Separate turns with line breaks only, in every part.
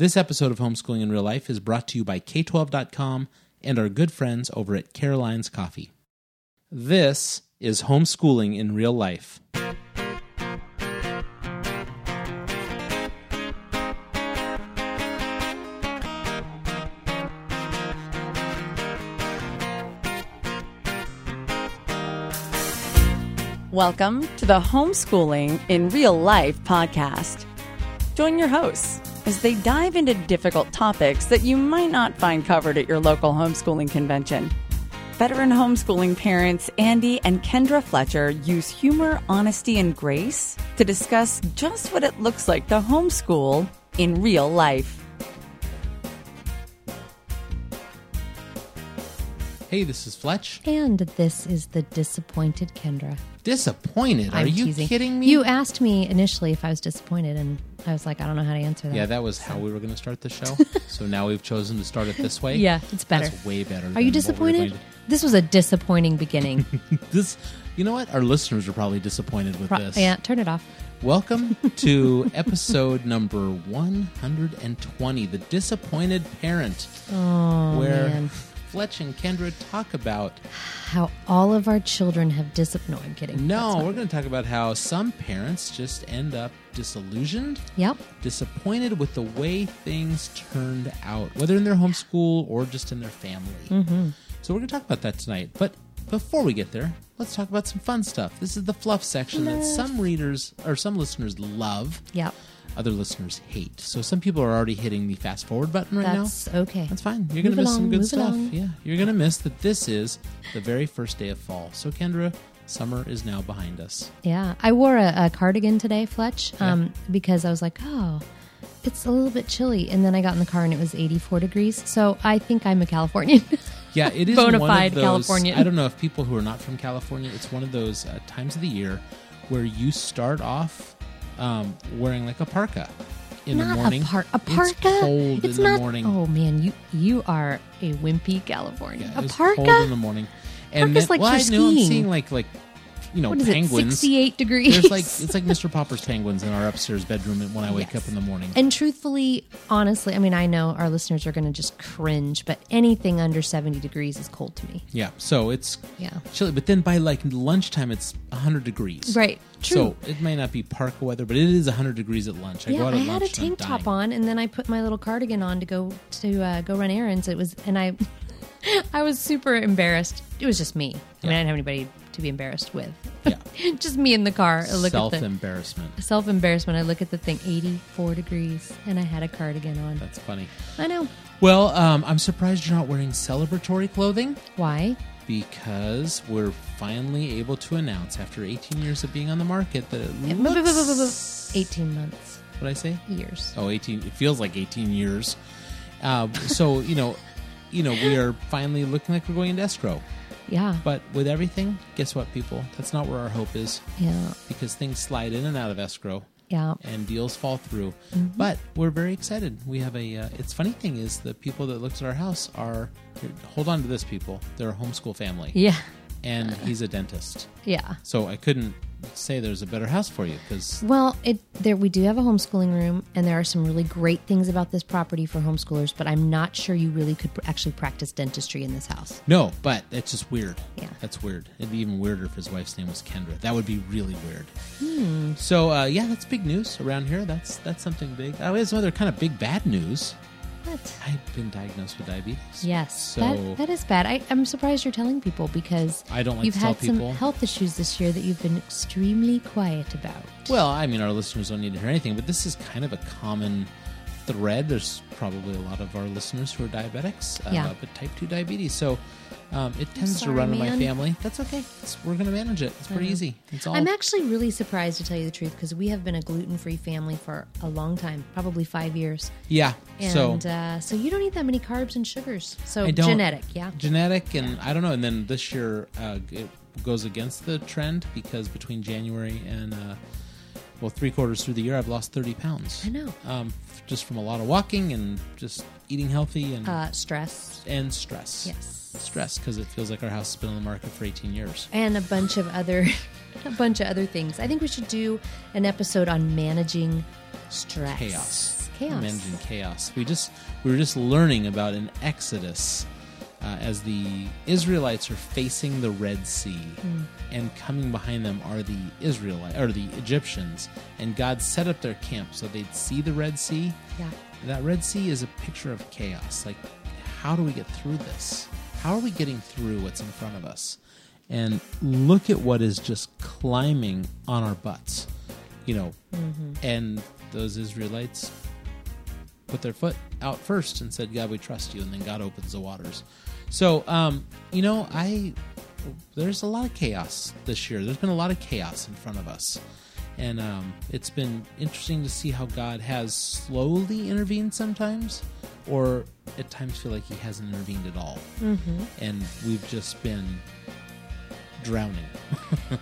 This episode of Homeschooling in Real Life is brought to you by K12.com and our good friends over at Caroline's Coffee. This is Homeschooling in Real Life.
Welcome to the Homeschooling in Real Life podcast. Join your hosts as they dive into difficult topics that you might not find covered at your local homeschooling convention. Veteran homeschooling parents Andy and Kendra Fletcher use humor, honesty, and grace to discuss just what it looks like to homeschool in real life.
Hey, this is Fletch.
And this is the disappointed Kendra.
Disappointed? Are
I'm
you
teasing.
kidding me?
You asked me initially if I was disappointed, and I was like, I don't know how to answer that.
yeah, that was how we were going to start the show. so now we've chosen to start it this way.
Yeah, it's better.
That's way better.
Are you disappointed? This was a disappointing beginning.
This, you know what? Our listeners are probably disappointed with
Pro-
this.
yeah, turn it off.
Welcome to episode number 120, The Disappointed Parent,
Oh,
where
man.
Fletch and Kendra talk about.
How all of our children have disappointed. No, I'm kidding.
No, we're going to talk about how some parents just end up disillusioned,
Yep.
disappointed with the way things turned out, whether in their homeschool or just in their family.
Mm-hmm.
So we're going to talk about that tonight. But before we get there, let's talk about some fun stuff. This is the fluff section that some readers or some listeners love.
Yep.
Other listeners hate. So some people are already hitting the fast forward button right
That's
now.
okay.
That's fine. You're going to miss some good stuff.
along.
Yeah, you're going to miss that this is the very first day of fall. So Kendra, summer is now behind us.
Yeah, I wore a, a cardigan today, Fletch, um, because I was like, oh, it's a little bit chilly. And then I got in the car and it was 84 degrees. So I think I'm a Californian.
Yeah, it is
Bona fide
those,
Californian.
I don't know if people who are not from California, it's one of those uh, times of the year where you start off um, wearing like a parka in
not
the morning.
a par a
It's cold
it's
in
not.
the morning.
Oh man, you you are a wimpy Californian.
Yeah,
a
it's
parka.
cold in the morning. And
Parka's
then,
like
well, I know I'm
skiing.
seeing like like you know
what is
penguins.
it? 68 degrees.
There's like it's like Mr. Popper's penguins in our upstairs bedroom when I wake
Yes.
up in the morning.
and truthfully, honestly, I mean, I know our listeners are going to just cringe, but anything under 70 degrees is cold to me.
yeah, so it's
Yeah.
chilly. But then by like lunchtime, it's 100 degrees.
Right. True.
So it may not be parka weather, but it is 100 degrees at lunch. I
yeah, I had a tank top on, and then I put my little cardigan on to go to uh, go run errands. It was, and I, I was super embarrassed. It was just me. I mean,
Yeah.
I didn't have anybody to be embarrassed with.
Yeah.
just me in the car. I look
Self
at the
embarrassment.
self embarrassment. I look at the thing, 84 degrees, and I had a cardigan on.
That's funny.
I know.
Well, um, I'm surprised you're not wearing celebratory clothing
Why?
because we're finally able to announce after 18 years of being on the market that it looks.
18 months,
What I say?
years.
Oh, 18. It feels like 18 years. Uh, so you know, you know, we are finally looking like we're going into escrow.
Yeah.
But with everything, guess what, people? That's not where our hope is
Yeah.
because things slide in and out of escrow
Yeah.
and deals fall through.
Mm-hmm.
But we're very excited. We have a. Uh, it's funny thing is the people that looked at our house are. Hold on to this, people. They're a homeschool family,
Yeah.
and he's a dentist.
Yeah.
So I couldn't say there's a better house for you because
Well, it there we do have a homeschooling room, and there are some really great things about this property for homeschoolers. But I'm not sure you really could pr- actually practice dentistry in this house.
no, but it's just weird.
Yeah.
that's weird. It'd be even weirder if his wife's name was Kendra. That would be really weird.
Hmm.
So uh, yeah, that's big news around here. That's that's something big. Oh, there's some other kind of big bad news.
What?
I've been diagnosed with diabetes.
Yes,
So
that that is bad. I, I'm surprised you're telling people because
I don't like
you've
to tell
had some
people.
health issues this year that you've been extremely quiet about.
Well, I mean, our listeners don't need to hear anything, but this is kind of a common thread. There's probably a lot of our listeners who are diabetics, uh,
Yeah.
but type 2 diabetes. So um, it tends to
sorry,
run in my family. That's okay. It's, we're going to manage it. It's pretty easy. It's all.
I'm actually really surprised to tell you the truth because we have been a gluten free family for a long time, probably five years.
yeah.
And
so
uh, so you don't eat that many carbs and sugars. So
I don't-
genetic, yeah.
genetic, and I don't know. And then this year uh, it goes against the trend because between January and uh, well, three quarters through the year, I've lost 30 pounds.
I know.
Um, f- just from a lot of walking and just eating healthy and
Uh, stress,
and stress.
yes,
Stress because it feels like our house has been on the market for 18 years.
and a bunch of other, a bunch of other things. I think we should do an episode on managing stress.
Chaos.
chaos.
managing chaos. We just we were just learning about an Exodus uh, as the Israelites are facing the Red Sea,
Hmm.
and coming behind them are the Israelite or the Egyptians, and God set up their camp so they'd see the Red Sea.
Yeah.
That Red Sea is a picture of chaos. Like, how do we get through this? How are we getting through what's in front of us? And look at what is just climbing on our butts, you know. And those Israelites put their foot out first and said, "God, we trust you." And then God opens the waters. So, um, you know, I there's a lot of chaos this year. There's been a lot of chaos in front of us, and um, it's been interesting to see how God has slowly intervened sometimes, or at times feel like He hasn't intervened at all, mm-hmm. and we've just been drowning.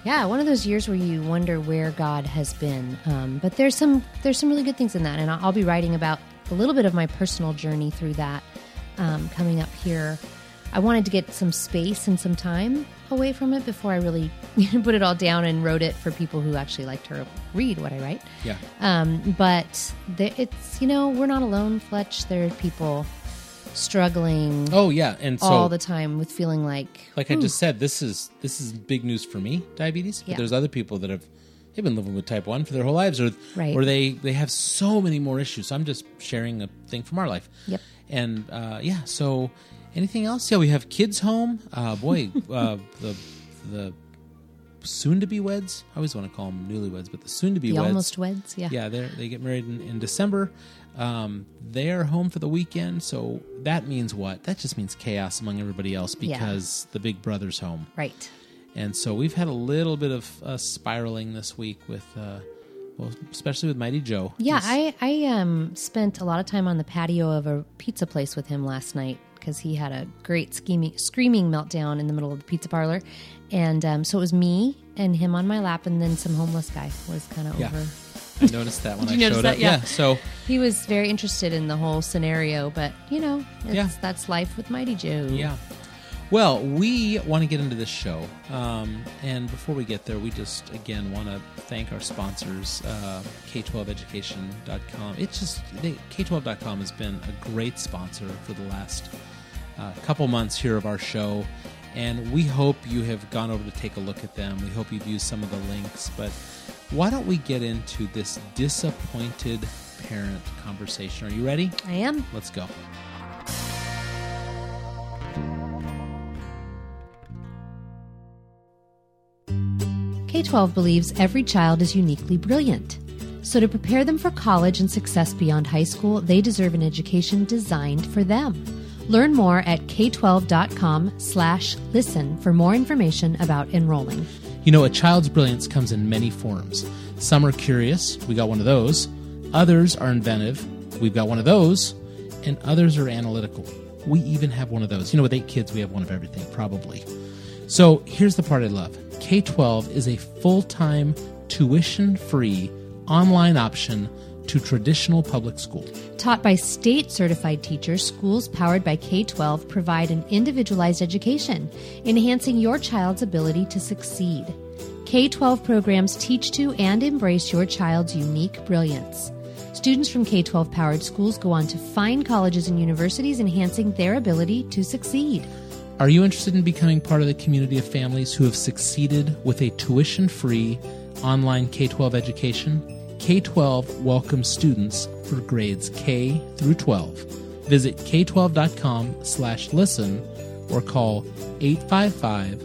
Yeah, one of those years where you wonder where God has been. Um, but there's some there's some really good things in that, and I'll, I'll be writing about a little bit of my personal journey through that um, coming up here. I wanted to get some space and some time away from it before I really put it all down and wrote it for people who actually like to read what I write.
yeah.
Um, but the, it's you know we're not alone, Fletch. There are people struggling
Oh yeah, and so
all the time with feeling like
like I just said, this is this is big news for me, diabetes. But
Yeah.
there's other people that have they've been living with type one for their whole lives, or
Right.
or they they have so many more issues. So I'm just sharing a thing from our life.
Yep.
And uh, yeah, so anything else? Yeah, we have kids home. Uh, boy, uh, the the soon to be weds. I always want to call them newlyweds, but the soon to be weds.
almost weds. Yeah.
Yeah, they they get married in, in December. Um, they are home for the weekend, so that means what? That just means chaos among everybody else
Yeah.
because the big brother's home,
Right.
and so we've had a little bit of uh, spiraling this week with, uh, well, especially with Mighty Joe.
Yeah, I I um spent a lot of time on the patio of a pizza place with him last night because he had a great scheming, screaming meltdown in the middle of the pizza parlor, and um, so it was me and him on my lap, and then some homeless guy was kind of
Yeah.
over.
I noticed that when I
you
showed
that?
up.
Yeah.
so
He was very interested in the whole scenario, but you know, it's,
Yeah.
that's life with Mighty Joe.
Yeah. Well, we want to get into this show. Um, and before we get there, we just, again, want to thank our sponsors, uh, K12education.com. It's just, they, K12.com has been a great sponsor for the last uh, couple months here of our show. And we hope you have gone over to take a look at them. We hope you've used some of the links. But why don't we get into this disappointed parent conversation? Are you ready?
I am.
Let's go.
K 12 believes every child is uniquely brilliant. So, to prepare them for college and success beyond high school, they deserve an education designed for them. Learn more at k12.com slash listen for more information about enrolling.
You know, a child's brilliance comes in many forms. Some are curious, we got one of those. Others are inventive, we've got one of those. And others are analytical. We even have one of those. You know, with eight kids, we have one of everything, probably. So here's the part I love K 12 is a full time, tuition free online option to traditional public school.
Taught by state certified teachers, schools powered by K 12 provide an individualized education, enhancing your child's ability to succeed. K 12 programs teach to and embrace your child's unique brilliance. Students from K 12 powered schools go on to fine colleges and universities, enhancing their ability to succeed.
Are you interested in becoming part of the community of families who have succeeded with a tuition free online K 12 education? K 12 welcomes students for grades K through 12. Visit k12.com slash listen or call 855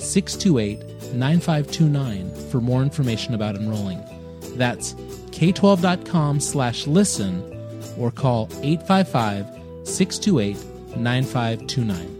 628 9529 for more information about enrolling. That's k12.com slash listen or call 855 628 9529.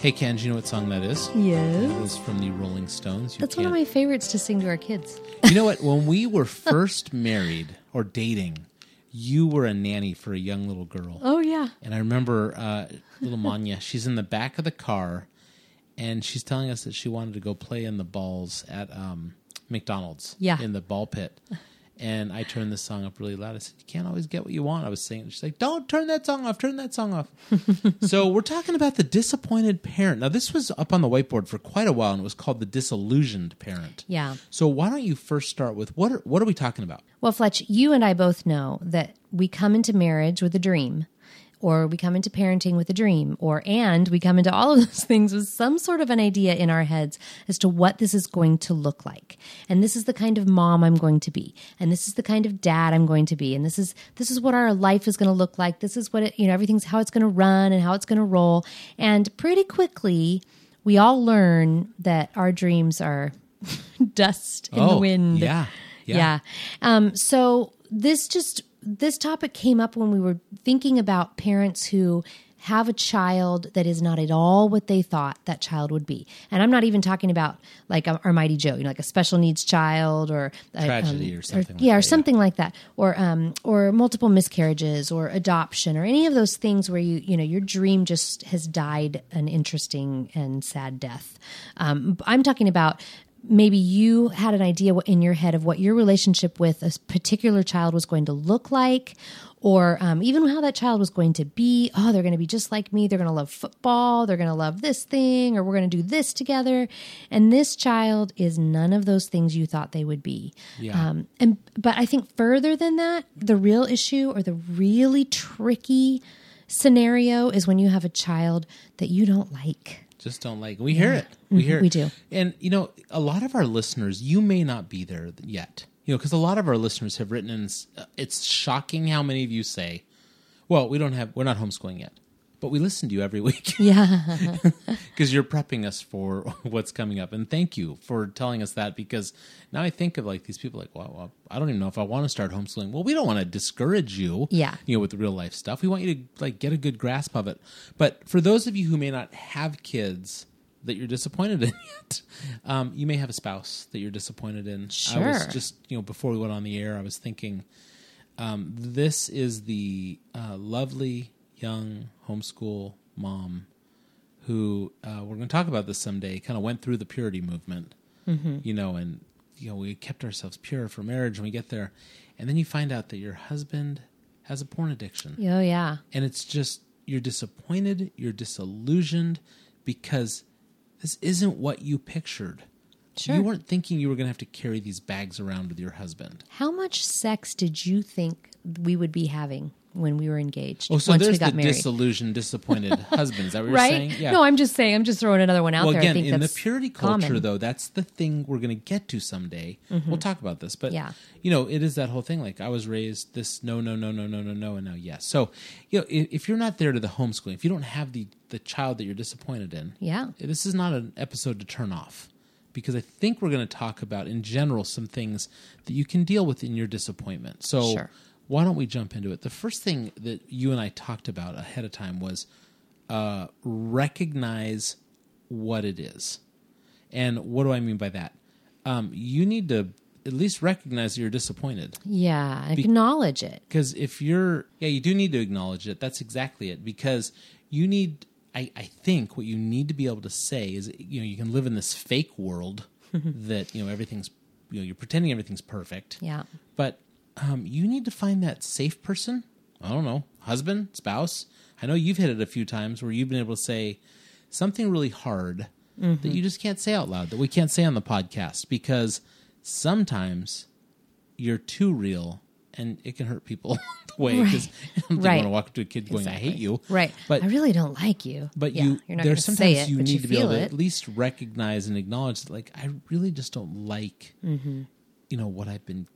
Hey, Ken, do you know what song that is? It
Yes.
was from the Rolling Stones. You
That's one of my favorites to sing to our kids.
You know what? When we were first married or dating, you were a nanny for a young little girl.
Oh, yeah.
And I remember uh, little Manya, she's in the back of the car and she's telling us that she wanted to go play in the balls at um, McDonald's
Yeah.
in the ball pit. And I turned this song up really loud. I said, "You can't always get what you want." I was saying, she's like, "Don't turn that song off. Turn that song off." so we're talking about the disappointed parent. Now this was up on the whiteboard for quite a while, and it was called the disillusioned parent.
Yeah.
So why don't you first start with what? Are, what are we talking about?
Well, Fletch, you and I both know that we come into marriage with a dream, or we come into parenting with a dream, or and we come into all of those things with some sort of an idea in our heads as to what this is going to look like. And this is the kind of mom I'm going to be, and this is the kind of dad I'm going to be, and this is this is what our life is going to look like. This is what it, you know, everything's how it's going to run and how it's going to roll. And pretty quickly, we all learn that our dreams are dust in the
Oh,
wind.
yeah, yeah.
Yeah. Um, so this just this topic came up when we were thinking about parents who have a child that is not at all what they thought that child would be. And I'm not even talking about like our mighty Joe, you know, like a special needs child or
Tragedy or something like
yeah,
that,
or
yeah.
something like that, or um, or multiple miscarriages, or adoption, or any of those things where you you know your dream just has died an interesting and sad death. Um, I'm talking about maybe you had an idea in your head of what your relationship with a particular child was going to look like or um, even how that child was going to be. Oh they're going to be just like me. They're going to love football. They're going to love this thing or we're going to do this together. And this child is none of those things you thought they would be.
Yeah.
um, and but i think further than that the real issue or the really tricky scenario is when you have a child that you don't like
just don't like. We hear it. We hear it.
we do.
And you know, a lot of our listeners, you may not be there yet. You know, because a lot of our listeners have written in. uh, It's shocking how many of you say, "Well, we don't have. We're not homeschooling yet." But we listen to you every week
yeah
because you're prepping us for what's coming up. And thank you for telling us that because now I think of like these people like, well, well I don't even know if I want to start homeschooling. Well, we don't want to discourage you,
Yeah.
you know, with real life stuff. We want you to like get a good grasp of it. But for those of you who may not have kids that you're disappointed in yet, um, you may have a spouse that you're disappointed in. I was
Sure.
just, you know, before we went on the air, I was thinking, um, this is the uh, lovely young homeschool mom who uh, we're going to talk about this someday. Kind of went through the purity movement, you know, and you know we kept ourselves pure for marriage. when we get there, and then you find out that your husband has a porn addiction,
oh yeah
and it's just you're disappointed, you're disillusioned because this isn't what you pictured.
Sure.
You weren't thinking you were going to have to carry these bags around with your husband.
How much sex did you think we would be having when we were engaged?
Oh, so
once
there's
we got
the
married,
disillusioned, disappointed husbands. That what
right?
you're saying? Yeah.
No, I'm just saying. I'm just throwing another one out
well,
there.
again,
I think
in the purity culture,
common.
though, that's the thing we're going to get to someday. Mm-hmm. We'll talk about this, but
Yeah.
you know, it is that whole thing. Like I was raised this no, no, no, no, no, no, no, and now yes. So you know, if, if you're not there to the homeschooling, if you don't have the the child that you're disappointed in,
Yeah.
this is not an episode to turn off because I think we're going to talk about in general some things that you can deal with in your disappointment. So
Sure.
Why don't we jump into it? The first thing that you and I talked about ahead of time was uh, recognize what it is. And what do I mean by that? Um, you need to at least recognize you're disappointed.
Yeah, acknowledge it.
Because if you're, yeah, you do need to acknowledge it. That's exactly it. Because you need, I, I think what you need to be able to say is, you know, you can live in this fake world that, you know, everything's, you know, you're pretending everything's perfect.
Yeah.
But um, you need to find that safe person. I don't know, husband, spouse. I know you've hit it a few times where you've been able to say something really hard that you just can't say out loud, that we can't say on the podcast because sometimes you're too real and it can hurt people the way because I don't
Right.
want to walk up to a kid going, "I hate you."
Right.
But
I really don't like you.
but
Yeah,
you
you're not
there's sometimes
say it,
you need
you
to be able
feel
to at least recognize and acknowledge that like I really just don't like
Mm-hmm.
you know what I've been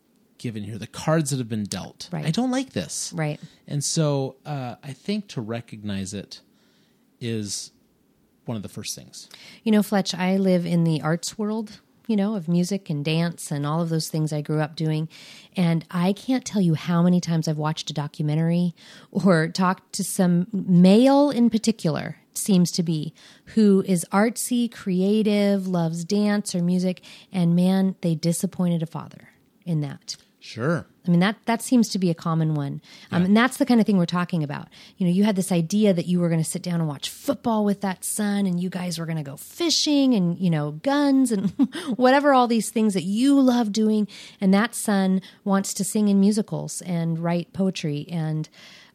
given here the cards that have been dealt
Right.
I don't like this
Right.
and so uh, I think to recognize it is one of the first things
You know, Fletch, I live in the arts world, you know, of music and dance and all of those things I grew up doing. And I can't tell you how many times I've watched a documentary or talked to some male in particular, seems to be, who is artsy, creative, loves dance or music. And man, they disappointed a father in that.
Sure.
I mean that that seems to be a common one, um, and that's the kind of thing we're talking about. You know, you had this idea that you were going to sit down and watch football with that son, and you guys were going to go fishing, and you know, guns and whatever all these things that you love doing, and that son wants to sing in musicals and write poetry, and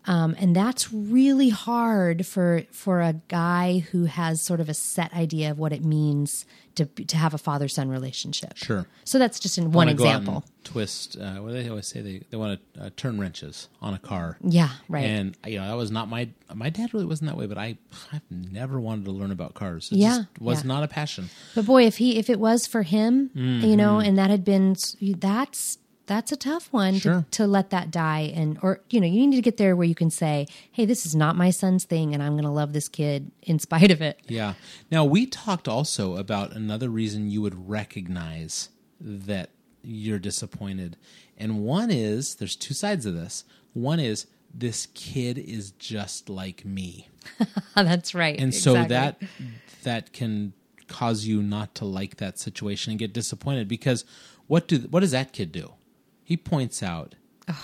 um, and that's really hard for for a guy who has sort of a set idea of what it means to to have a father son relationship.
Sure.
So that's just in one
Wanna go out
example.
twist. Uh, what do they always say? They they want to uh, turn wrenches on a car.
Yeah, right.
And you know that was not my my dad really wasn't that way, but I I've never wanted to learn about cars. It
Yeah,
just was
yeah.
not a passion.
But boy, if he if it was for him, you
Mm-hmm.
know, and that had been that's that's a tough one
Sure.
to, to let that die and or you know you need to get there where you can say hey this is not my son's thing and i'm going to love this kid in spite of it
Yeah. Now we talked also about another reason you would recognize that you're disappointed, and one is there's two sides of this. One is this kid is just like me.
that's right
and so that that can cause you not to like that situation and get disappointed because what do what does that kid do he points out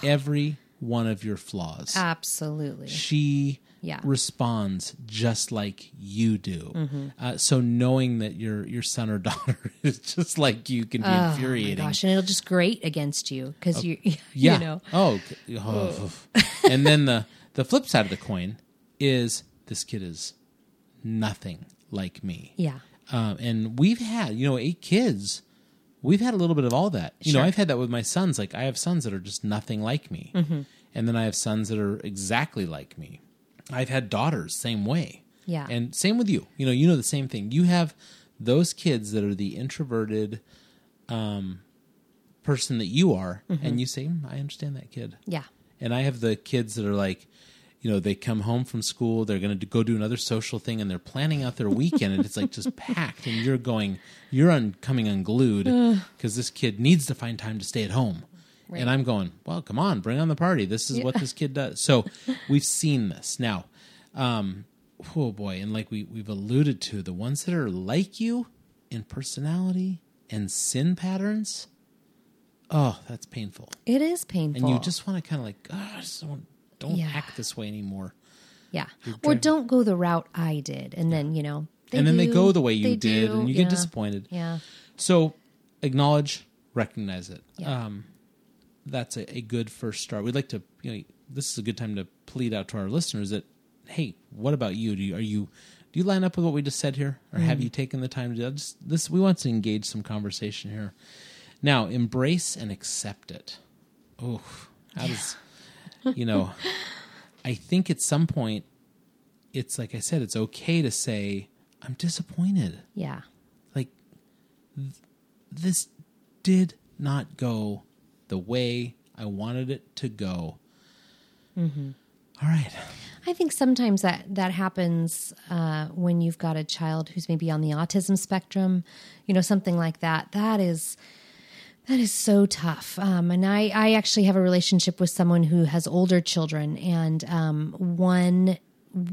every one of your flaws
absolutely
she
Yeah.
responds just like you do
Mm-hmm.
uh, so knowing that your your son or daughter is just like you can be infuriating
Oh gosh and it'll just grate against you because you
yeah.
you know
Oh, c- oh. and then the the flip side of the coin is this kid is nothing like me.
yeah
Um, and we've had, you know, eight kids. We've had a little bit of all that. You know, I've had that with my sons. Like I have sons that are just nothing like me,
Mm-hmm.
and then I have sons that are exactly like me. I've had daughters same way.
Yeah.
and same with you. You know, you know the same thing. You have those kids that are the introverted um, person that you are,
Mm-hmm.
and you say, "Hmm, "I understand that kid."
yeah
And I have the kids that are like, you know, they come home from school, they're going to go do another social thing, and they're planning out their weekend, and it's like just packed, and you're going, you're un- coming unglued because this kid needs to find time to stay at home. And I'm going, well, come on, bring on the party. This is what this kid does. So we've seen this now. Um, oh boy, and like we we've alluded to, the ones that are like you in personality and sin patterns. Oh, that's painful
it is painful
and you just want to kind of like, oh, I just don't
Yeah.
act this way anymore.
yeah or don't go the route i did and then you know
and then they go the way you did,
do,
and you
yeah.
get disappointed.
yeah
So acknowledge, recognize it.
Yeah.
Um, that's a, a good first start. We'd like to, you know, this is a good time to plead out to our listeners that, hey, what about you? Do you are you do you line up with what we just said here, or have
Mm.
you taken the time to do that? Just, this? We want to engage some conversation here. Now, embrace and accept it. Oh, how does you know? I think at some point, it's like I said, it's okay to say I'm disappointed
yeah
like th- this did not go the way I wanted it to go. All right.
I think sometimes that that happens uh, when you've got a child who's maybe on the autism spectrum, you know, something like that. That is that is so tough. Um, and I I actually have a relationship with someone who has older children, and um, one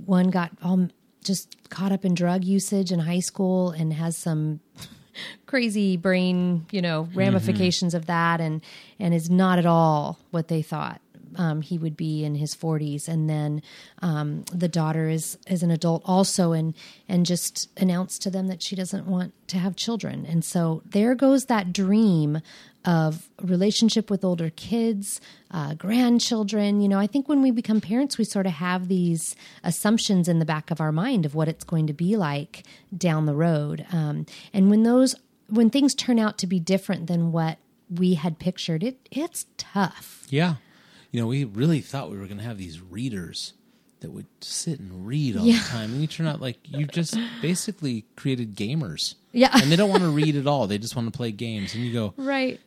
one got all just caught up in drug usage in high school and has some crazy brain you know ramifications of that and and is not at all what they thought um, he would be in his 40s and then um, the daughter is is an adult also and and just announced to them that she doesn't want to have children. And so there goes that dream of relationship with older kids uh, grandchildren. You know i think when we become parents we sort of have these assumptions in the back of our mind of what it's going to be like down the road. Um, and when those when things turn out to be different than what we had pictured it it's tough.
Yeah. You know, we really thought we were going to have these readers that would sit and read all
Yeah.
the time. And you turn out like you've just basically created gamers.
Yeah.
And they don't want to read at all. They just want to play games. And you go,
right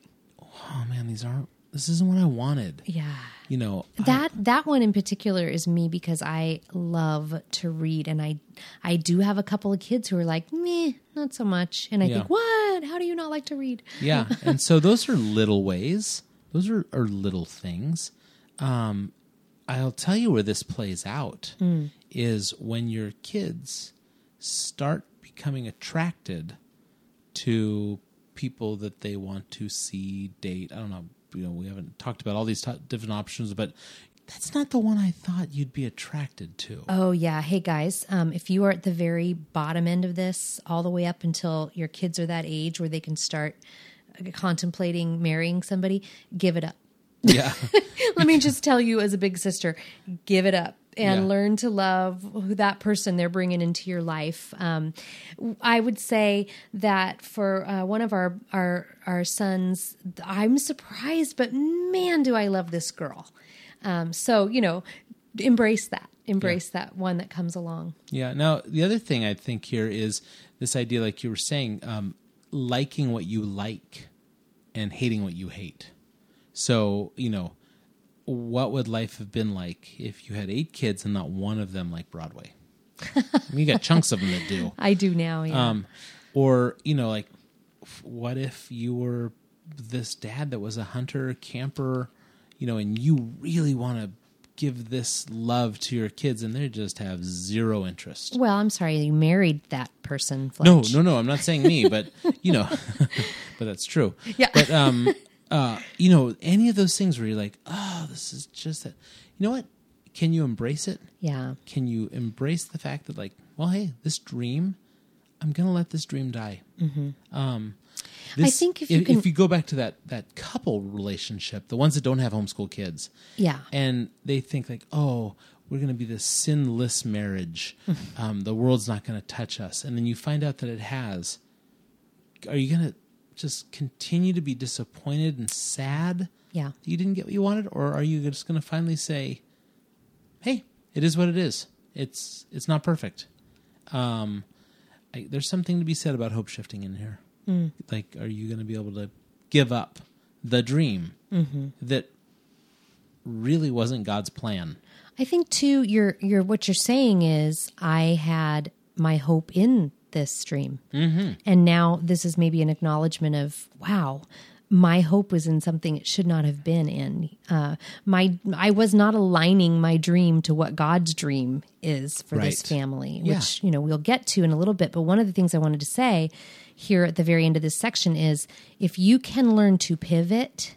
oh man, these aren't, this isn't what I wanted.
yeah
You know, I-
that that one in particular is me because I love to read and I I do have a couple of kids who are like meh not so much and I
Yeah.
think what how do you not like to read
yeah and so those are little ways those are, are little things um, i'll tell you where this plays out is when your kids start becoming attracted to people that they want to see date i don't know you know we haven't talked about all these t- different options, but that's not the one I thought you'd be attracted to.
Oh, yeah. Hey, guys, um, if you are at the very bottom end of this, all the way up until your kids are that age where they can start uh, contemplating marrying somebody, give it up.
Yeah,
Let me just tell you, as a big sister, give it up and
Yeah.
learn to love who that person they're bringing into your life. Um, I would say that for uh, one of our, our our sons, I'm surprised, but man, do I love this girl. Um, so you know, embrace that, embrace that one that comes along.
yeah. Now the other thing I think here is this idea, like you were saying, um, liking what you like and hating what you hate. So you know, what would life have been like if you had eight kids and not one of them like Broadway? I mean, you got chunks of them that do.
I do now. Yeah.
Um, or you know, like, what if you were this dad that was a hunter camper, you know, and you really want to give this love to your kids, and they just have zero interest.
well, I'm sorry you married that person.
No, no, no. I'm not saying me, but you know, but that's true.
Yeah.
But um, uh, you know, any of those things where you're like, oh, this is just that. You know what? Can you embrace it?
Yeah.
can you embrace the fact that like well hey this dream i'm gonna let this dream die um this-
I think if you
if,
can-
if you go back to that that couple relationship the ones that don't have homeschool kids
Yeah.
and they think like oh we're gonna be this sinless marriage um, the world's not gonna touch us and then you find out that it has are you gonna just continue to be disappointed and sad
Yeah.
that you didn't get what you wanted, or are you just going to finally say, "Hey, it is what it is. It's it's not perfect." Um, I, there's something to be said about hope shifting in here. Like, are you going to be able to give up the dream that really wasn't God's plan?
I think too. You're you're what you're saying is I had my hope in this stream, mm-hmm. and now this is maybe an acknowledgement of wow. My hope was in something it should not have been in. Uh, my I was not aligning my dream to what God's dream is for this
Right.
family,
Yeah.
which you know we'll get to in a little bit. But one of the things I wanted to say here at the very end of this section is if you can learn to pivot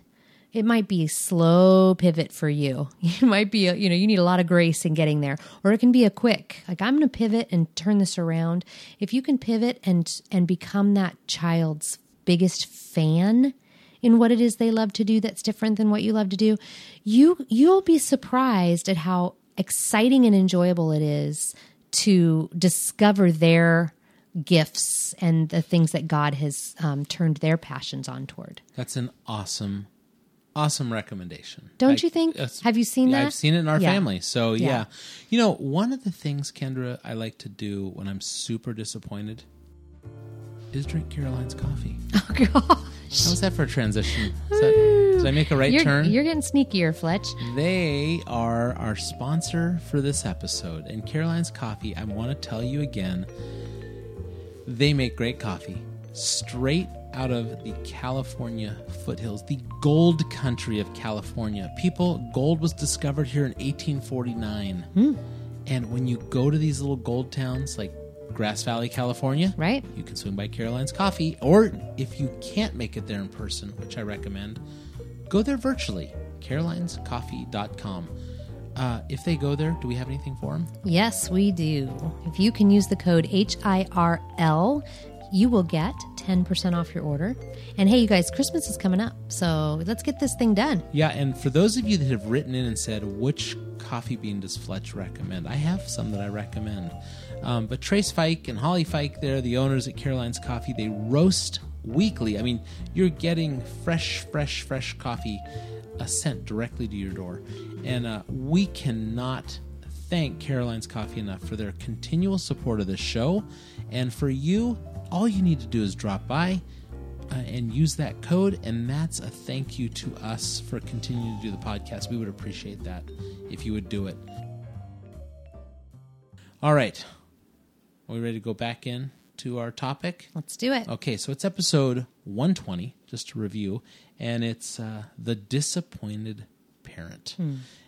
it might be a slow pivot for you. It might be, a, you know, you need a lot of grace in getting there, or it can be a quick, like I'm going to pivot and turn this around. If you can pivot and and become that child's biggest fan in what it is they love to do that's different than what you love to do, you you'll be surprised at how exciting and enjoyable it is to discover their gifts and the things that God has um, turned their passions on toward.
That's an awesome, awesome recommendation.
Don't you think? Have you seen
yeah,
that?
I've seen it in our
Yeah.
family. So yeah.
Yeah.
you know, one of the things Kendra I like to do when I'm super disappointed is drink Caroline's coffee.
Oh gosh.
How's that for a transition? That, did I make a right
You're,
turn?
you're getting sneakier, Fletch.
They are our sponsor for this episode. And Caroline's Coffee, I want to tell you again, they make great coffee straight out of the California foothills, the gold country of California. People, gold was discovered here in 1849. And when you go to these little gold towns like Grass Valley, California,
Right.
you can swing by Caroline's Coffee. Or if you can't make it there in person, which I recommend, go there virtually. Caroline'sCoffee.com. Uh, if they go there, do we have anything for them?
Yes, we do. If you can use the code HIRL, you will get 10% off your order. And hey, you guys, Christmas is coming up. So let's get this thing done.
Yeah, and for those of you that have written in and said, which coffee bean does Fletch recommend? I have some that I recommend. Um, but Trace Fike and Holly Fike, they're the owners at Caroline's Coffee. They roast weekly. I mean, you're getting fresh, fresh, fresh coffee uh, sent directly to your door. And uh, we cannot thank Caroline's Coffee enough for their continual support of this show. And for you, all you need to do is drop by uh, and use that code, and that's a thank you to us for continuing to do the podcast. We would appreciate that if you would do it. All right. Are we ready to go back in to our topic?
Let's do it.
Okay, so it's episode 120, just to review, and it's uh, The Disappointed Parent.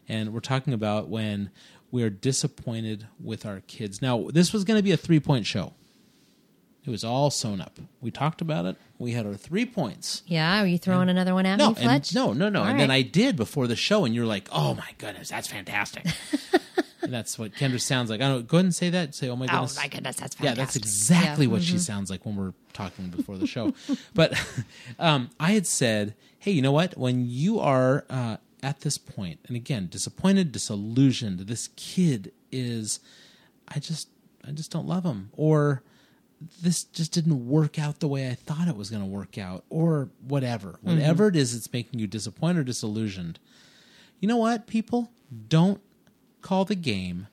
And we're talking about when we're disappointed with our kids. Now, this was going to be a three point show. It was all sewn up. We talked about it. We had our three points.
Yeah, are you throwing another one at
No,
me, Fletch?
and, no, no, no.
All
and then. I did before the show, and you're like, "Oh my goodness, that's fantastic." and that's what Kendra sounds like. I don't go ahead and say that. Say, "Oh my goodness,
Oh
goodness."
my goodness, that's
Yeah, that's exactly
Yeah. Mm-hmm.
what she sounds like when we're talking before the show. but um, I had said, hey, you know what? When you are uh, at this point, and again, disappointed, disillusioned, this kid is, I just, I just don't love him, or this just didn't work out the way I thought it was going to work out, or whatever,
Mm-hmm.
whatever it is that's making you disappointed or disillusioned. You know what, people? Don't call the game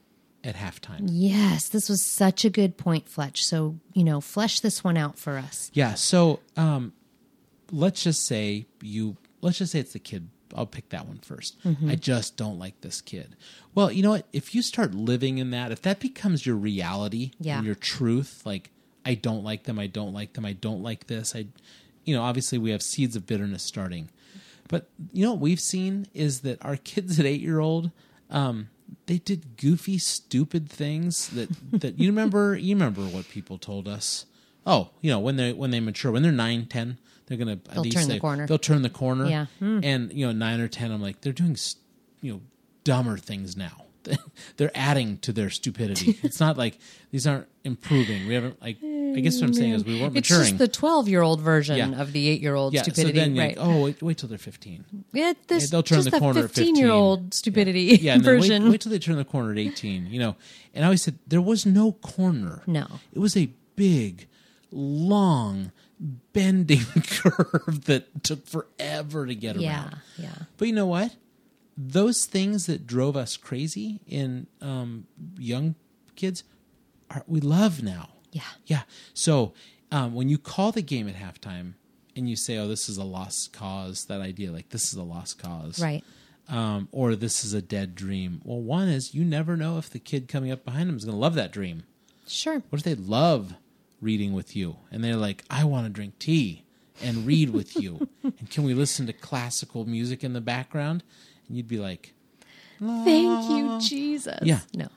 at halftime.
Yes, this was such a good point, Fletch. So, you know, flesh this one out for us.
Yeah. So um, let's just say you. Let's just say it's the kid. I'll pick that one 1st I just don't like this kid. Well, you know what? If you start living in that, if that becomes your reality
Yeah.
and your truth, like I don't like them, I don't like them, I don't like this. I, you know, obviously we have seeds of bitterness starting, but you know what we've seen is that our kids at eight year old, um, they did goofy, stupid things that that you remember. You remember what people told us. Oh, you know when they when they mature, when they're nine, ten, they're gonna at
They'll
least
turn the corner.
They'll turn the corner.
Yeah. Hmm.
and you know nine or ten, I'm like they're doing, you know, dumber things now. they're adding to their stupidity. it's not like these aren't improving. We haven't like. I guess what I'm saying is we weren't
It's
maturing.
just the 12 year old version
Yeah.
of the 8 year old
yeah,
stupidity.
so then
right.
like, oh, wait, wait till they're 15.
yeah, this,
Yeah, they'll turn
just
the corner at
15 year old stupidity
Yeah, and then wait,
version.
wait till they turn the corner at 18, you know. And I always said there was no corner.
No.
It was a big, long, bending curve that took forever to get
yeah,
around.
yeah.
But you know what? Those things that drove us crazy in um, young kids, are, we love now.
Yeah.
Yeah. So um, when you call the game at halftime and you say, "Oh, this is a lost cause," that idea, like this is a lost cause,
Right.
Um, or this is a dead dream. Well, one is you never know if the kid coming up behind him is going to love that dream.
Sure.
What if they love reading with you and they're like, "I want to drink tea and read with you, and can we listen to classical music in the background?" And you'd be like,
Thank you, Jesus.
Yeah.
No.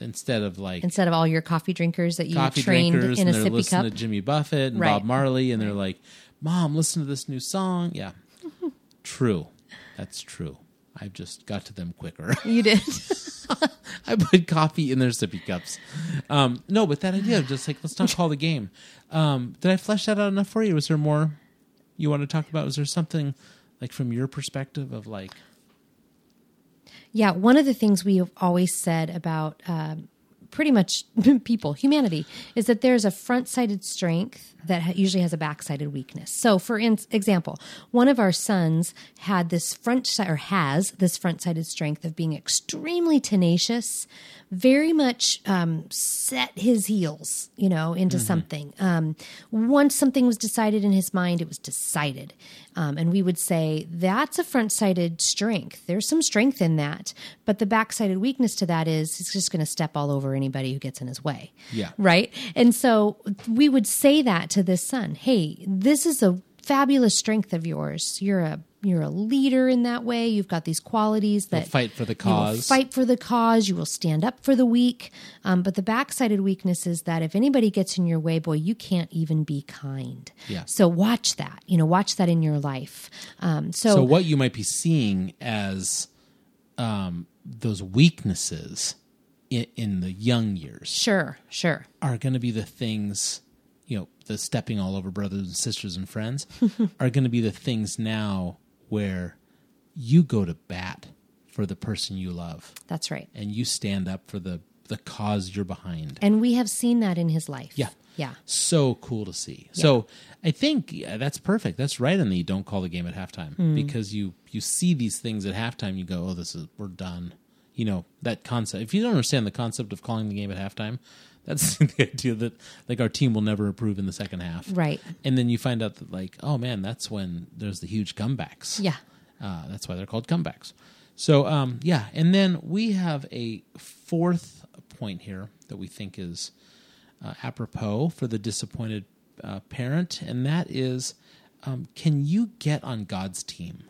Instead of like
Instead of all your coffee drinkers that you
coffee
trained
drinkers
in a
and they're
sippy
listening
cup.
to Jimmy Buffett and
Right.
Bob Marley and they're like, "Mom, listen to this new song." Yeah, true, that's true. I've just got to them quicker.
You did.
I put coffee in their sippy cups. Um, no, but that idea of just like let's not call the game. Um, did I flesh that out enough for you? Was there more you want to talk about? Was there something like from your perspective of like
Yeah, one of the things we have always said about um, pretty much people, humanity, is that there's a front sided strength that usually has a back sided weakness. So, for in- example, one of our sons had this front si- or has this front sided strength of being extremely tenacious, very much um, set his heels, you know, into something. Um, once something was decided in his mind, it was decided. Um, and we would say that's a front sided strength. There's some strength in that. But the back sided weakness to that is he's just going to step all over anybody who gets in his way.
Yeah.
Right. And so we would say that to this son hey, this is a fabulous strength of yours. You're a you're a leader in that way. You've got these qualities that
fight for the cause.
fight for the cause. You will stand up for the weak. Um, but the backsided weakness is that if anybody gets in your way, boy, you can't even be kind.
Yeah.
So watch that. You know, watch that in your life. Um, so,
so what you might be seeing as um, those weaknesses in, in the young years
sure, sure.
are going to be the things, you know, the stepping all over brothers and sisters and friends are going to be the things now where you go to bat for the person you love
That's right.
and you stand up for the the cause you're behind.
And we have seen that in his life.
Yeah.
Yeah.
So cool to see. So I think yeah, that's perfect. That's right in the don't call the game at halftime
Hmm.
because you you see these things at halftime. You go, oh, this is we're done. You know that concept. If you don't understand the concept of calling the game at halftime, that's the idea that like our team will never improve in the second half.
Right.
And then you find out that like, oh man, that's when there's the huge comebacks.
Yeah.
Uh, that's why they're called comebacks. So um, yeah, and then we have a fourth point here that we think is uh, apropos for the disappointed uh, parent, and that is, um, can you get on God's team?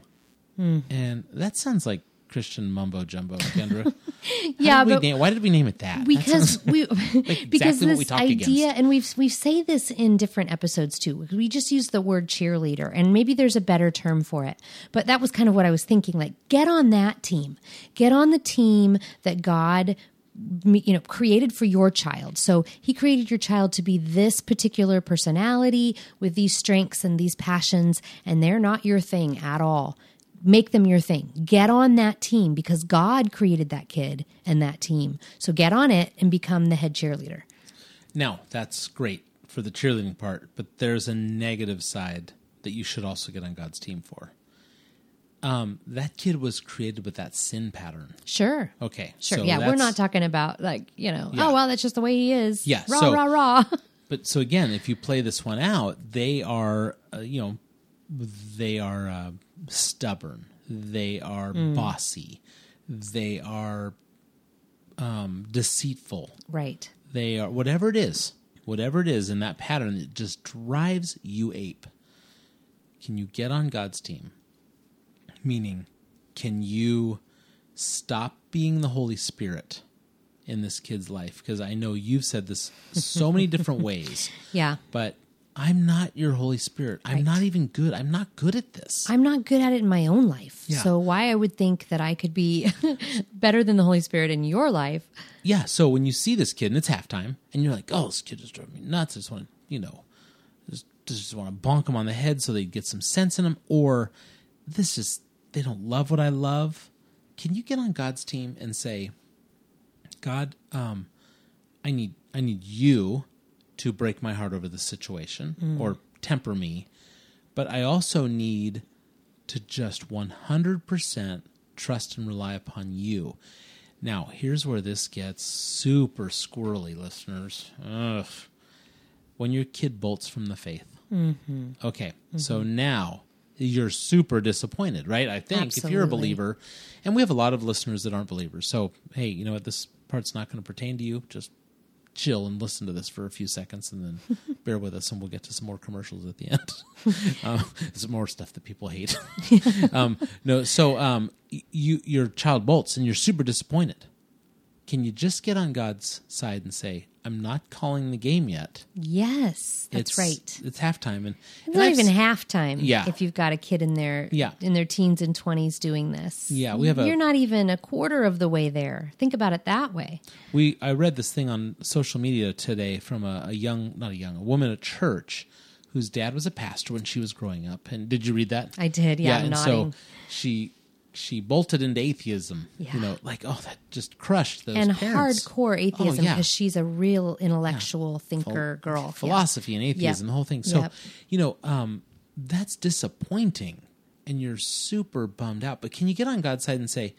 And that sounds like Christian mumbo jumbo, Kendra.
yeah, but
name, why did we name it that? That
because
sounds
we because this
we
idea
against.
and we've we say this in different episodes too we just use the word cheerleader and maybe there's a better term for it but that was kind of what i was thinking like get on that team get on the team that god you know created for your child so he created your child to be this particular personality with these strengths and these passions and they're not your thing at all make them your thing get on that team because god created that kid and that team so get on it and become the head cheerleader
Now, that's great for the cheerleading part, but there's a negative side that you should also get on God's team for. Um, that kid was created with that sin pattern.
sure
Okay.
sure
so
yeah we're not talking about like you know
Yeah.
oh well that's just the way he is
Yeah,
rah
so-
rah rah
But so again, if you play this one out, they are, uh, you know, they are uh, stubborn. They are
Mm.
bossy. They are um, deceitful.
right
They are whatever it is, whatever it is in that pattern it just drives you ape. Can you get on God's team? Meaning, can you stop being the Holy Spirit in this kid's life? Because I know you've said this so many different ways,
yeah
but I'm not your Holy Spirit. I'm
Right.
not even good. I'm not good at this.
i'm not good at it in my own life
Yeah.
so why i would think that i could be better than the holy spirit in your life
Yeah, so when you see this kid and it's halftime, and you're like, "Oh, this kid is driving me nuts." I just want to, you know, just just want to bonk him on the head so they get some sense in him, or this is they don't love what I love. Can you get on God's team and say, "God, um, I need I need you to break my heart over the situation or temper me, but I also need to just 100% trust and rely upon you. Now, here's where this gets super squirrely, listeners. Ugh. When your kid bolts from the faith. Mm-hmm. Okay, so now you're super disappointed, right? I think if you're a believer, and we have a lot of listeners that aren't believers. So, hey, you know what? This part's not going to pertain to you. Just chill and listen to this for a few seconds and then bear with us and we'll get to some more commercials at the end. Um, some more stuff that people hate. Um, no so um, you your child bolts and you're super disappointed. Can you just get on god's side and say i'm not calling the game yet
yes that's
it's,
right
it's halftime and,
It's
and
not
I've
even
s-
halftime.
Yeah.
If you've got a kid in their
Yeah.
in their teens and twenties doing this.
Yeah, we have a-
You're not even a quarter of the way there. Think about it that way.
we i read this thing on social media today from a, a young not a young a woman at church whose dad was a pastor when she was growing up and did you read that
I did, yeah, I'm
and
nodding.
so she she bolted into atheism
Yeah.
you know like oh that just crushed those
and
parents
hardcore atheism
Oh, yeah.
because she's a real intellectual thinker girl. Yeah.
philosophy and atheism the whole thing so you know um that's disappointing and you're super bummed out but can you get on god's side and say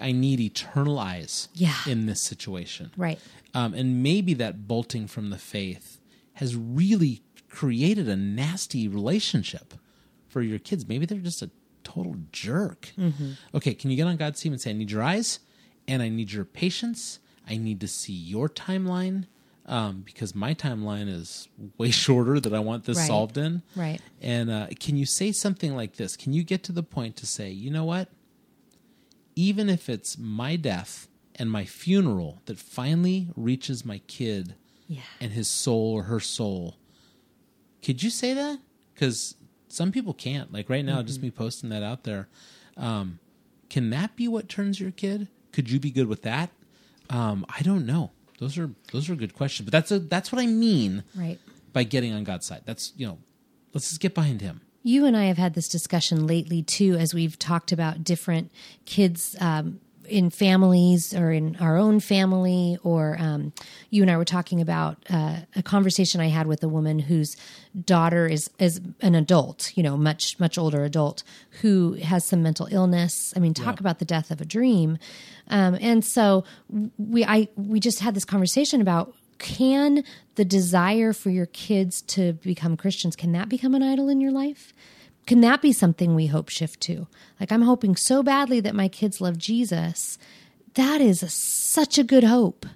i need eternal eyes
Yeah.
in this situation
Right.
um, and maybe that bolting from the faith has really created a nasty relationship for your kids. Maybe they're just a total jerk. Okay, can you get on God's team and say, I need your eyes and I need your patience. I need to see your timeline um, because my timeline is way shorter that I want this
Right.
solved in.
Right.
And uh, can you say something like this? Can you get to the point to say, you know what? Even if it's my death and my funeral that finally reaches my kid
Yeah.
and his soul or her soul, could you say that? Because some people can't. Like right now, just me posting that out there. Um, can that be what turns your kid? Could you be good with that? Um, I don't know. Those are those are good questions. But that's a that's what I mean
Right.
by getting on God's side. That's you know, let's just get behind Him.
You and I have had this discussion lately too, as we've talked about different kids um, in families or in our own family. Or um, you and I were talking about uh, a conversation I had with a woman whose daughter is is an adult, you know, much much older adult who has some mental illness. I mean, talk about the death of a dream. Um, and so we I we just had this conversation about can the desire for your kids to become Christians can that become an idol in your life? Can that be something we hope shift to? Like I'm hoping so badly that my kids love Jesus. That is a, such a good hope.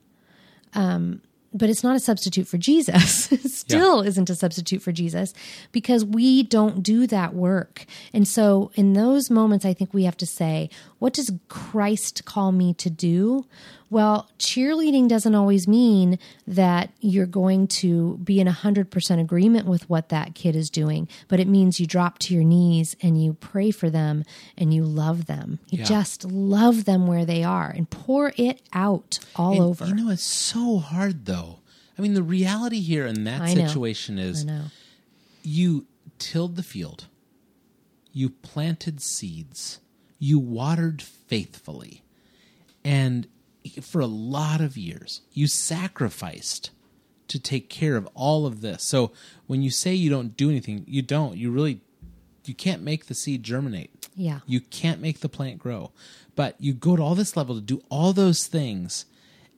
Um, but it's not a substitute for Jesus. it still isn't a substitute for Jesus because we don't do that work. And so in those moments, I think we have to say, what does Christ call me to do? Well, cheerleading doesn't always mean that you're going to be in 100% agreement with what that kid is doing, but it means you drop to your knees and you pray for them and you love them. You
Yeah.
just love them where they are and pour it out all
And,
over.
You know, it's so hard though. I mean, the reality here in that situation is
I know.
you tilled the field, you planted seeds, you watered faithfully, and for a lot of years, you sacrificed to take care of all of this. So when you say you don't do anything, you don't. You really you can't make the seed germinate.
Yeah.
You can't make the plant grow. But you go to all this level to do all those things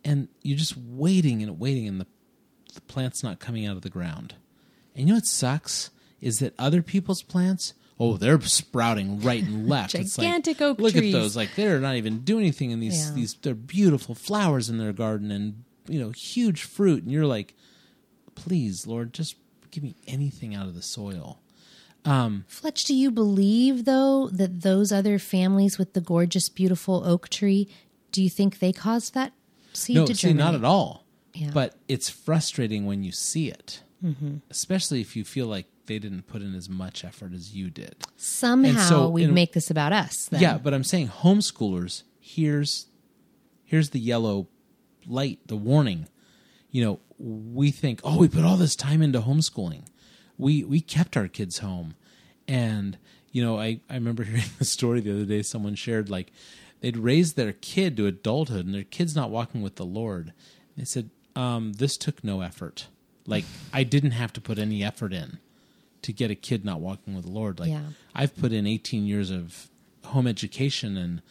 and you're just waiting and waiting and the the plant's not coming out of the ground. And you know what sucks is that other people's plants, oh, they're sprouting right and left. It's like,
Gigantic oak
look
trees.
at those, like they're not even doing anything in these
Yeah.
these they're beautiful flowers in their garden and you know huge fruit, and you're like, please, Lord, just give me anything out of the soil.
Fletch, do you believe though that those other families with the gorgeous, beautiful oak tree, do you think they caused that seed
no,
to
see, not at all.
Yeah. Mm-hmm.
But it's frustrating when you see it, especially if you feel like they didn't put in as much effort as you did.
Somehow
so
we make this about us. Then.
Yeah, but I'm saying homeschoolers. Here's here's the yellow light, the warning. You know, we think, oh, we put all this time into homeschooling. We we kept our kids home, and you know, I I remember hearing the story the other day. Someone shared like they'd raised their kid to adulthood, and their kid's not walking with the Lord. They said, um, this took no effort. Like I didn't have to put any effort in to get a kid not walking with the Lord. Like
Yeah.
I've put in 18 years of home education and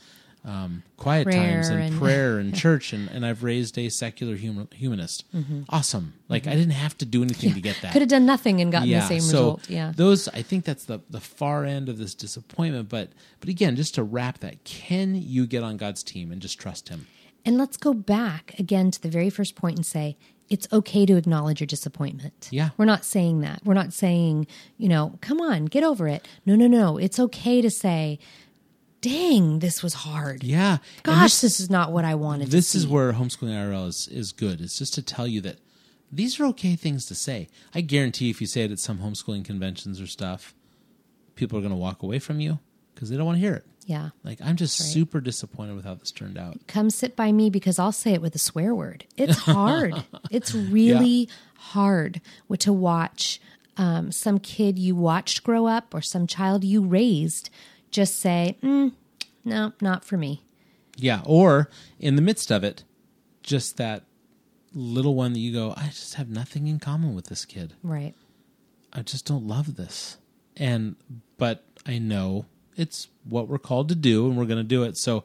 um, quiet
Prayer
times and,
and-
prayer and church, and, and I've raised a secular human, humanist. Awesome! Like I didn't have to do anything to get that.
Could have done nothing and gotten
yeah,
the same
so
result. Yeah.
those I think that's the the far end of this disappointment. But but again, just to wrap that, can you get on God's team and just trust Him?
And let's go back again to the very first point and say it's okay to acknowledge your disappointment.
Yeah.
We're not saying that. We're not saying, you know, come on, get over it. No, no, no. It's okay to say, dang, this was hard.
Yeah,
Gosh, this, is not what I wanted
this is where homeschooling IRL is, is good. It's just to tell you that these are okay things to say. I guarantee if you say it at some homeschooling conventions or stuff, people are going to walk away from you because they don't want to hear it.
yeah.
Like I'm just
right.
super disappointed with how this turned out.
Come sit by me because I'll say it with a swear word. It's hard. it's really hard to watch um, some kid you watched grow up or some child you raised just say, mm, no, not for me.
Yeah, or in the midst of it, just that little one that you go, I just have nothing in common with this kid.
Right.
I just don't love this. And but I know it's what we're called to do and we're going to do it. So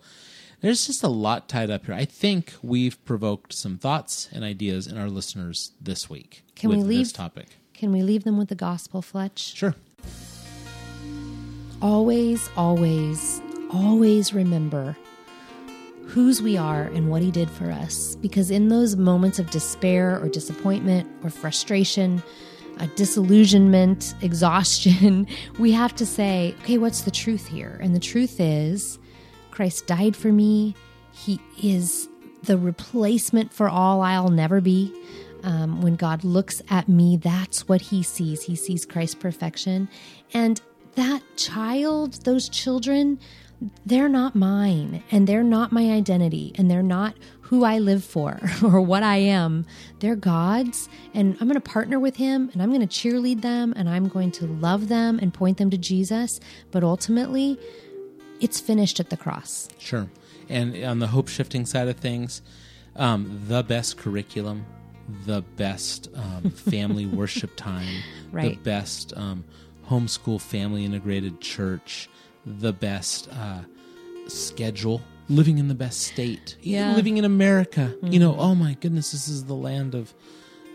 there's just a lot tied up here. I think we've provoked some thoughts and ideas in our listeners this week
Can
with
we leave-
this topic.
Can we leave them with the gospel, Fletch?
Sure.
Always, always, always remember whose we are and what he did for us. Because in those moments of despair or disappointment or frustration, uh, disillusionment, exhaustion, we have to say, okay, what's the truth here? And the truth is, Christ died for me. He is the replacement for all I'll never be. Um, when God looks at me, that's what he sees. He sees Christ's perfection. And that child, those children, they're not mine and they're not my identity and they're not who I live for or what I am. They're God's and I'm going to partner with him and I'm going to cheerlead them and I'm going to love them and point them to Jesus. But ultimately, it's finished at the cross.
Sure. And on the hope shifting side of things, um, the best curriculum, the best um, family worship time, the best um, homeschool family integrated church, the best uh, schedule, living in the best state,
Yeah. Mm-hmm.
living in America. You know, oh my goodness, this is the land of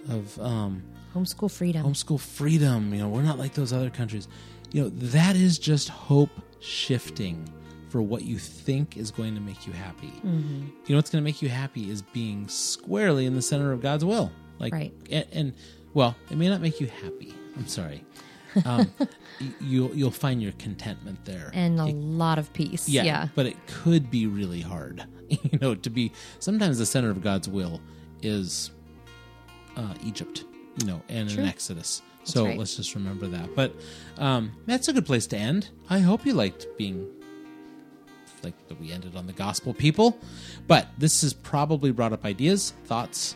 of um,
Homeschool freedom.
homeschool freedom. You know, we're not like those other countries. You know, that is just hope shifting for what you think is going to make you happy. You know, what's going to make you happy is being squarely in the center of God's will. Like,
Right.
and, and well, it may not make you happy. I'm sorry. Um, you'll you'll find your contentment there.
And a
It-
lot of peace.
yeah,
Yeah.
but it could be really hard. you know, to be sometimes the center of God's will is uh, Egypt. You know, and
True.
an Exodus. So
right.
let's just remember that. But um, that's a good place to end. I hope you liked being like that we ended on the gospel people. But this has probably brought up ideas, thoughts,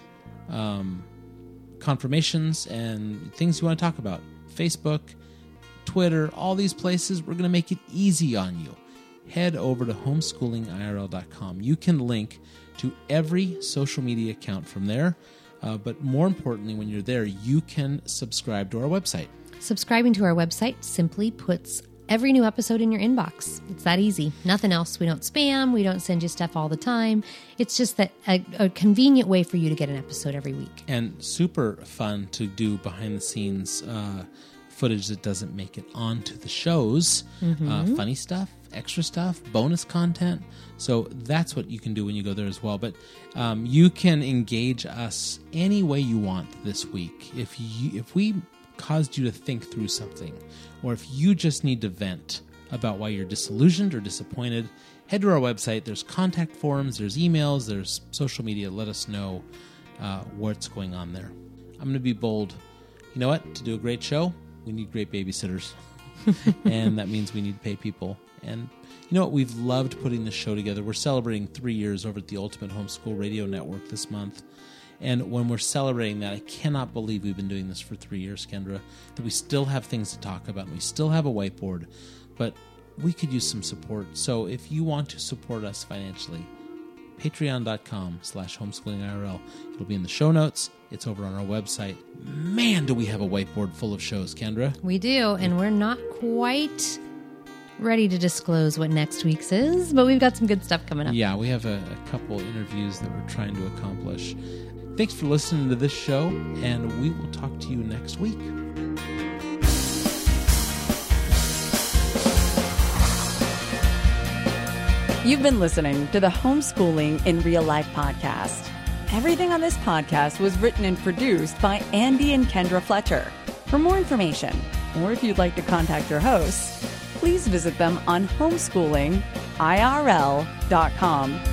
um, confirmations, and things you want to talk about. Facebook, Twitter, all these places, we're going to make it easy on you. Head over to homeschoolingirl.com. You can link to every social media account from there. Uh, but more importantly, when you're there, you can subscribe to our website.
Subscribing to our website simply puts every new episode in your inbox. It's that easy. Nothing else. We don't spam. We don't send you stuff all the time. It's just that a, a convenient way for you to get an episode every week.
and super fun to do behind the scenes uh, footage that doesn't make it onto the shows. Uh, funny stuff, extra stuff, bonus content. So that's what you can do when you go there as well. But um, you can engage us any way you want this week. If you if we caused you to think through something, or if you just need to vent about why you're disillusioned or disappointed, head to our website. There's contact forms, there's emails, there's social media. Let us know uh, what's going on there. I'm going to be bold. You know what? To do a great show, we need great babysitters. and that means we need to pay people. And you know what? We've loved putting this show together. We're celebrating three years over at the Ultimate Homeschool Radio Network this month. And when we're celebrating that, I cannot believe we've been doing this for three years, Kendra, that we still have things to talk about and we still have a whiteboard, but we could use some support. So if you want to support us financially, patreon.com slash homeschoolingirl. It'll be in the show notes. It's over on our website. Man, do we have a whiteboard full of shows, Kendra.
We do, and we're not quite ready to disclose what next week's is, but we've got some good stuff coming up.
Yeah, we have a, a couple interviews that we're trying to accomplish. Thanks for listening to this show, and we will talk to you next week.
You've been listening to the Homeschooling in Real Life podcast. Everything on this podcast was written and produced by Andy and Kendra Fletcher. For more information, or if you'd like to contact your hosts, please visit them on homeschoolingirl.com.